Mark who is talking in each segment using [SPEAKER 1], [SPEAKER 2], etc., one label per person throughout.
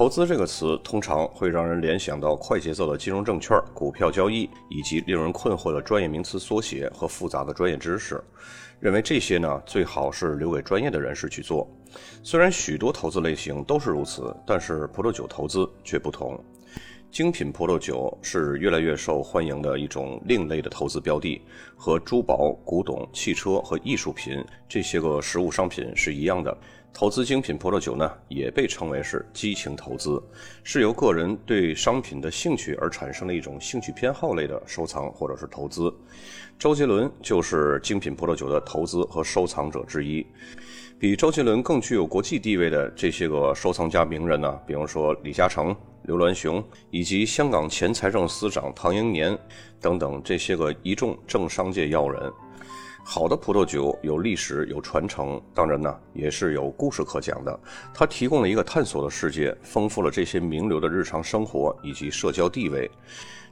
[SPEAKER 1] 投资这个词通常会让人联想到快节奏的金融证券、股票交易，以及令人困惑的专业名词缩写和复杂的专业知识。认为这些呢，最好是留给专业的人士去做。虽然许多投资类型都是如此，但是葡萄酒投资却不同。精品葡萄酒是越来越受欢迎的一种另类的投资标的，和珠宝、古董、汽车和艺术品这些个实物商品是一样的。投资精品葡萄酒呢，也被称为是激情投资，是由个人对商品的兴趣而产生的一种兴趣偏好类的收藏或者是投资。周杰伦就是精品葡萄酒的投资和收藏者之一。比周杰伦更具有国际地位的这些个收藏家名人呢，比如说李嘉诚、刘銮雄，以及香港前财政司长唐英年等等这些个一众政商界要人。好的葡萄酒有历史有传承，当然呢也是有故事可讲的。它提供了一个探索的世界，丰富了这些名流的日常生活以及社交地位。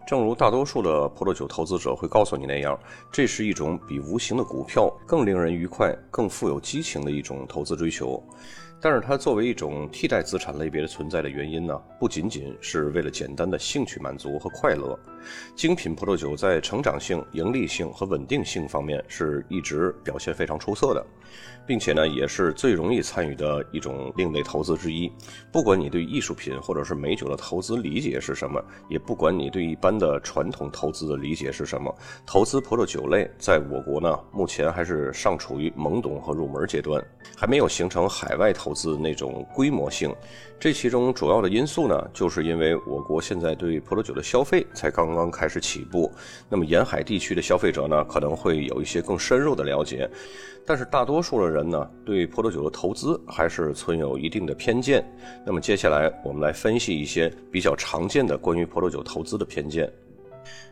[SPEAKER 1] 正如大多数的葡萄酒投资者会告诉你那样，这是一种比无形的股票更令人愉快、更富有激情的一种投资追求。但是它作为一种替代资产类别的存在的原因呢，不仅仅是为了简单的兴趣满足和快乐。精品葡萄酒在成长性、盈利性和稳定性方面是一直表现非常出色的，并且呢，也是最容易参与的一种另类投资之一。不管你对艺术品或者是美酒的投资理解是什么，也不管你对一般的传统投资的理解是什么，投资葡萄酒类在我国呢，目前还是尚处于懵懂和入门阶段，还没有形成海外投。投资那种规模性，这其中主要的因素呢，就是因为我国现在对葡萄酒的消费才刚刚开始起步。那么沿海地区的消费者呢，可能会有一些更深入的了解，但是大多数的人呢，对葡萄酒的投资还是存有一定的偏见。那么接下来我们来分析一些比较常见的关于葡萄酒投资的偏见。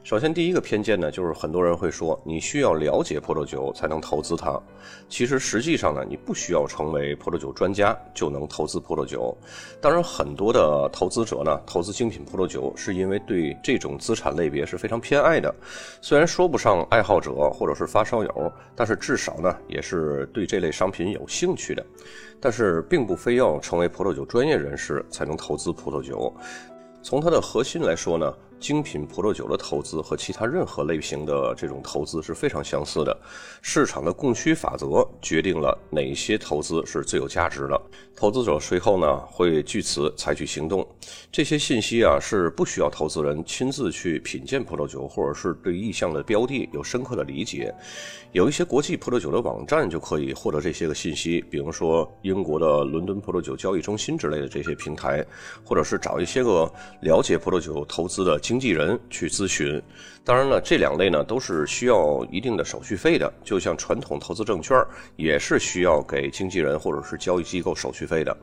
[SPEAKER 1] 首先，第一个偏见呢，就是很多人会说，你需要了解葡萄酒才能投资它。其实，实际上呢，你不需要成为葡萄酒专家就能投资葡萄酒。当然，很多的投资者呢，投资精品葡萄酒是因为对这种资产类别是非常偏爱的。虽然说不上爱好者或者是发烧友，但是至少呢，也是对这类商品有兴趣的。但是，并不非要成为葡萄酒专业人士才能投资葡萄酒。从它的核心来说呢。精品葡萄酒的投资和其他任何类型的这种投资是非常相似的，市场的供需法则决定了哪些投资是最有价值的，投资者随后呢会据此采取行动。这些信息啊是不需要投资人亲自去品鉴葡萄酒，或者是对意向的标的有深刻的理解，有一些国际葡萄酒的网站就可以获得这些个信息，比如说英国的伦敦葡萄酒交易中心之类的这些平台，或者是找一些个了解葡萄酒投资的。经纪人去咨询，当然了，这两类呢都是需要一定的手续费的，就像传统投资证券也是需要给经纪人或者是交易机构手续费的。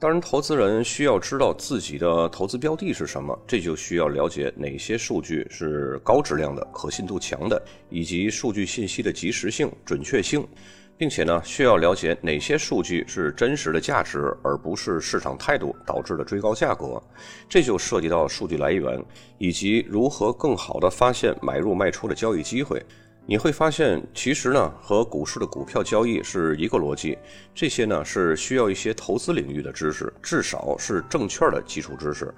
[SPEAKER 1] 当然，投资人需要知道自己的投资标的是什么，这就需要了解哪些数据是高质量的、可信度强的，以及数据信息的及时性、准确性。并且呢，需要了解哪些数据是真实的价值，而不是市场态度导致的追高价格。这就涉及到数据来源，以及如何更好的发现买入卖出的交易机会。你会发现，其实呢，和股市的股票交易是一个逻辑。这些呢，是需要一些投资领域的知识，至少是证券的基础知识。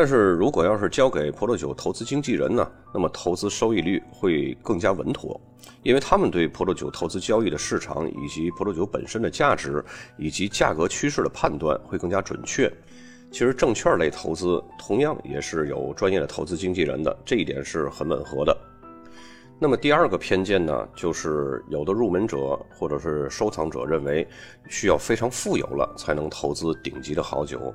[SPEAKER 1] 但是如果要是交给葡萄酒投资经纪人呢，那么投资收益率会更加稳妥，因为他们对葡萄酒投资交易的市场以及葡萄酒本身的价值以及价格趋势的判断会更加准确。其实证券类投资同样也是有专业的投资经纪人的，这一点是很吻合的。那么第二个偏见呢，就是有的入门者或者是收藏者认为，需要非常富有了才能投资顶级的好酒。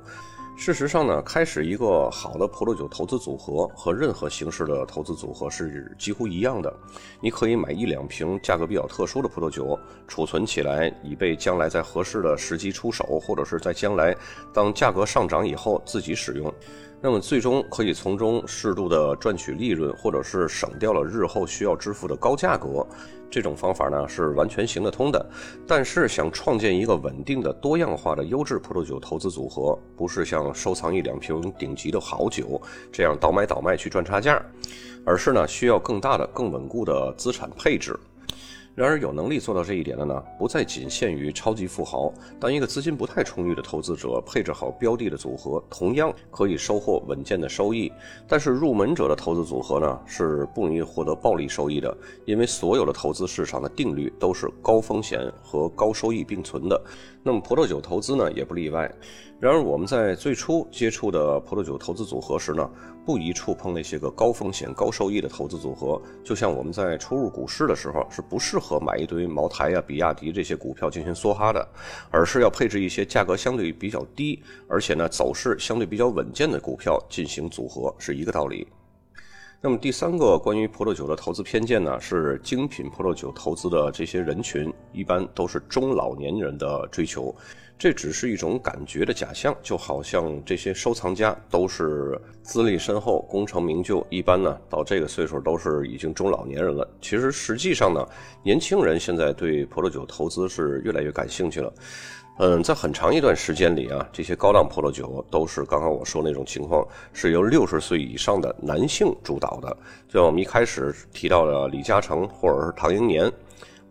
[SPEAKER 1] 事实上呢，开始一个好的葡萄酒投资组合和任何形式的投资组合是几乎一样的。你可以买一两瓶价格比较特殊的葡萄酒，储存起来，以备将来在合适的时机出手，或者是在将来当价格上涨以后自己使用。那么最终可以从中适度的赚取利润，或者是省掉了日后需要支付的高价格。这种方法呢是完全行得通的。但是想创建一个稳定的、多样化的优质葡萄酒投资组合，不是像收藏一两瓶顶级的好酒这样倒买倒卖去赚差价，而是呢需要更大的、更稳固的资产配置。然而，有能力做到这一点的呢，不再仅限于超级富豪。当一个资金不太充裕的投资者配置好标的的组合，同样可以收获稳健的收益。但是，入门者的投资组合呢，是不容易获得暴利收益的，因为所有的投资市场的定律都是高风险和高收益并存的。那么，葡萄酒投资呢，也不例外。然而，我们在最初接触的葡萄酒投资组合时呢，不宜触碰那些个高风险高收益的投资组合。就像我们在初入股市的时候，是不适合买一堆茅台呀、比亚迪这些股票进行梭哈的，而是要配置一些价格相对比较低，而且呢走势相对比较稳健的股票进行组合，是一个道理。那么第三个关于葡萄酒的投资偏见呢，是精品葡萄酒投资的这些人群一般都是中老年人的追求，这只是一种感觉的假象，就好像这些收藏家都是资历深厚、功成名就，一般呢到这个岁数都是已经中老年人了。其实实际上呢，年轻人现在对葡萄酒投资是越来越感兴趣了。嗯，在很长一段时间里啊，这些高档葡萄酒都是刚刚我说那种情况，是由六十岁以上的男性主导的。就像我们一开始提到的李嘉诚或者是唐英年。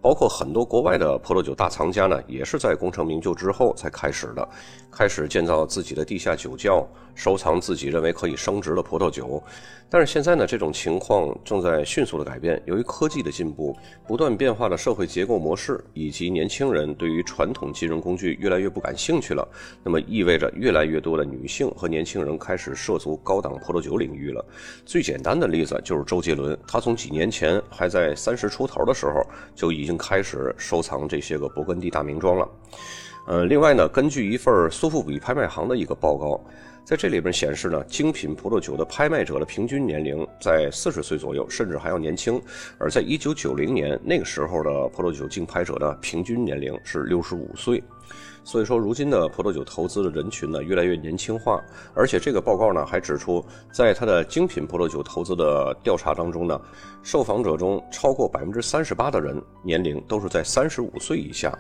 [SPEAKER 1] 包括很多国外的葡萄酒大藏家呢，也是在功成名就之后才开始的，开始建造自己的地下酒窖，收藏自己认为可以升值的葡萄酒。但是现在呢，这种情况正在迅速的改变。由于科技的进步、不断变化的社会结构模式，以及年轻人对于传统金融工具越来越不感兴趣了，那么意味着越来越多的女性和年轻人开始涉足高档葡萄酒领域了。最简单的例子就是周杰伦，他从几年前还在三十出头的时候就已经。开始收藏这些个勃艮第大名庄了，呃，另外呢，根据一份苏富比拍卖行的一个报告，在这里边显示呢，精品葡萄酒的拍卖者的平均年龄在四十岁左右，甚至还要年轻；而在一九九零年那个时候的葡萄酒竞拍者的平均年龄是六十五岁。所以说，如今的葡萄酒投资的人群呢，越来越年轻化，而且这个报告呢还指出，在他的精品葡萄酒投资的调查当中呢，受访者中超过百分之三十八的人年龄都是在三十五岁以下。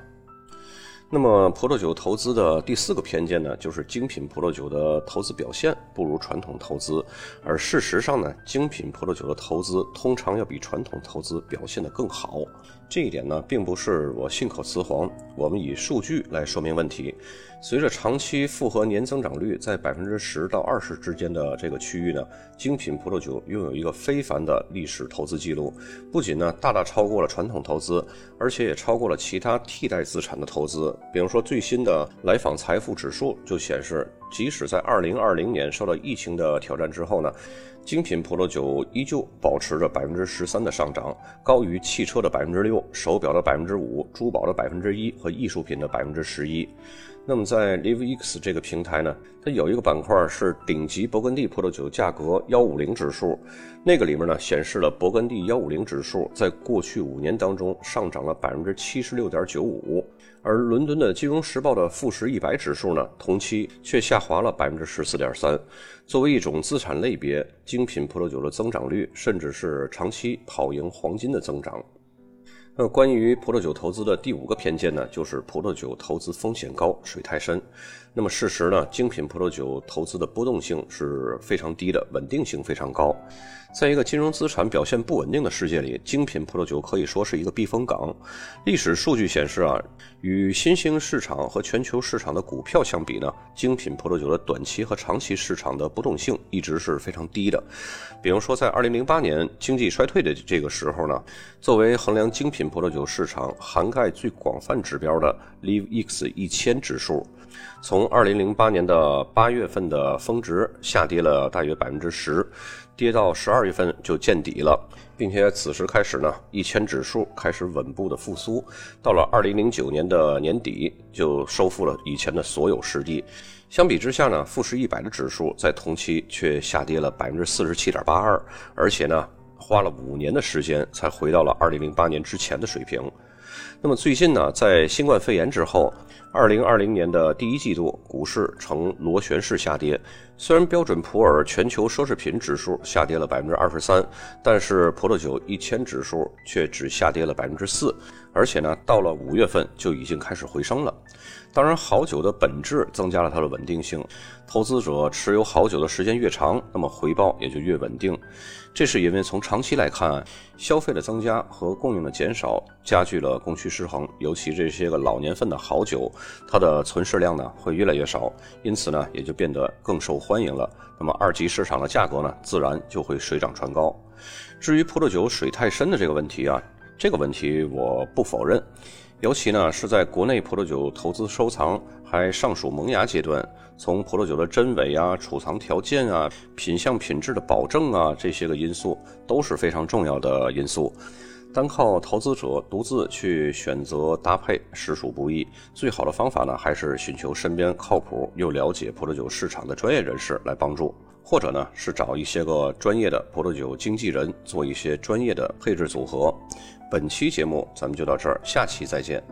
[SPEAKER 1] 那么，葡萄酒投资的第四个偏见呢，就是精品葡萄酒的投资表现不如传统投资，而事实上呢，精品葡萄酒的投资通常要比传统投资表现得更好。这一点呢，并不是我信口雌黄，我们以数据来说明问题。随着长期复合年增长率在百分之十到二十之间的这个区域呢，精品葡萄酒拥有一个非凡的历史投资记录，不仅呢大大超过了传统投资，而且也超过了其他替代资产的投资。比如说，最新的来访财富指数就显示，即使在二零二零年受到疫情的挑战之后呢。精品葡萄酒依旧保持着百分之十三的上涨，高于汽车的百分之六、手表的百分之五、珠宝的百分之一和艺术品的百分之十一。那么在 LiveX 这个平台呢，它有一个板块是顶级勃艮第葡萄酒价格幺五零指数，那个里面呢显示了勃艮第幺五零指数在过去五年当中上涨了百分之七十六点九五。而伦敦的金融时报的富时一百指数呢，同期却下滑了百分之十四点三。作为一种资产类别，精品葡萄酒的增长率甚至是长期跑赢黄金的增长。那关于葡萄酒投资的第五个偏见呢，就是葡萄酒投资风险高，水太深。那么事实呢，精品葡萄酒投资的波动性是非常低的，稳定性非常高。在一个金融资产表现不稳定的世界里，精品葡萄酒可以说是一个避风港。历史数据显示啊，与新兴市场和全球市场的股票相比呢，精品葡萄酒的短期和长期市场的波动性一直是非常低的。比如说，在2008年经济衰退的这个时候呢，作为衡量精品葡萄酒市场涵盖最广泛指标的 LiveX 一千指数，从2008年的八月份的峰值下跌了大约百分之十。跌到十二月份就见底了，并且此时开始呢，一千指数开始稳步的复苏。到了二零零九年的年底，就收复了以前的所有失地。相比之下呢，富时一百的指数在同期却下跌了百分之四十七点八二，而且呢，花了五年的时间才回到了二零零八年之前的水平。那么最近呢，在新冠肺炎之后。二零二零年的第一季度，股市呈螺旋式下跌。虽然标准普尔全球奢侈品指数下跌了百分之二十三，但是葡萄酒一千指数却只下跌了百分之四，而且呢，到了五月份就已经开始回升了。当然，好酒的本质增加了它的稳定性。投资者持有好酒的时间越长，那么回报也就越稳定。这是因为从长期来看，消费的增加和供应的减少加剧了供需失衡。尤其这些个老年份的好酒，它的存世量呢会越来越少，因此呢也就变得更受欢迎了。那么二级市场的价格呢自然就会水涨船高。至于葡萄酒水太深的这个问题啊，这个问题我不否认。尤其呢是在国内葡萄酒投资收藏还尚属萌芽阶段，从葡萄酒的真伪啊、储藏条件啊、品相品质的保证啊这些个因素都是非常重要的因素。单靠投资者独自去选择搭配实属不易，最好的方法呢还是寻求身边靠谱又了解葡萄酒市场的专业人士来帮助，或者呢是找一些个专业的葡萄酒经纪人做一些专业的配置组合。本期节目咱们就到这儿，下期再见。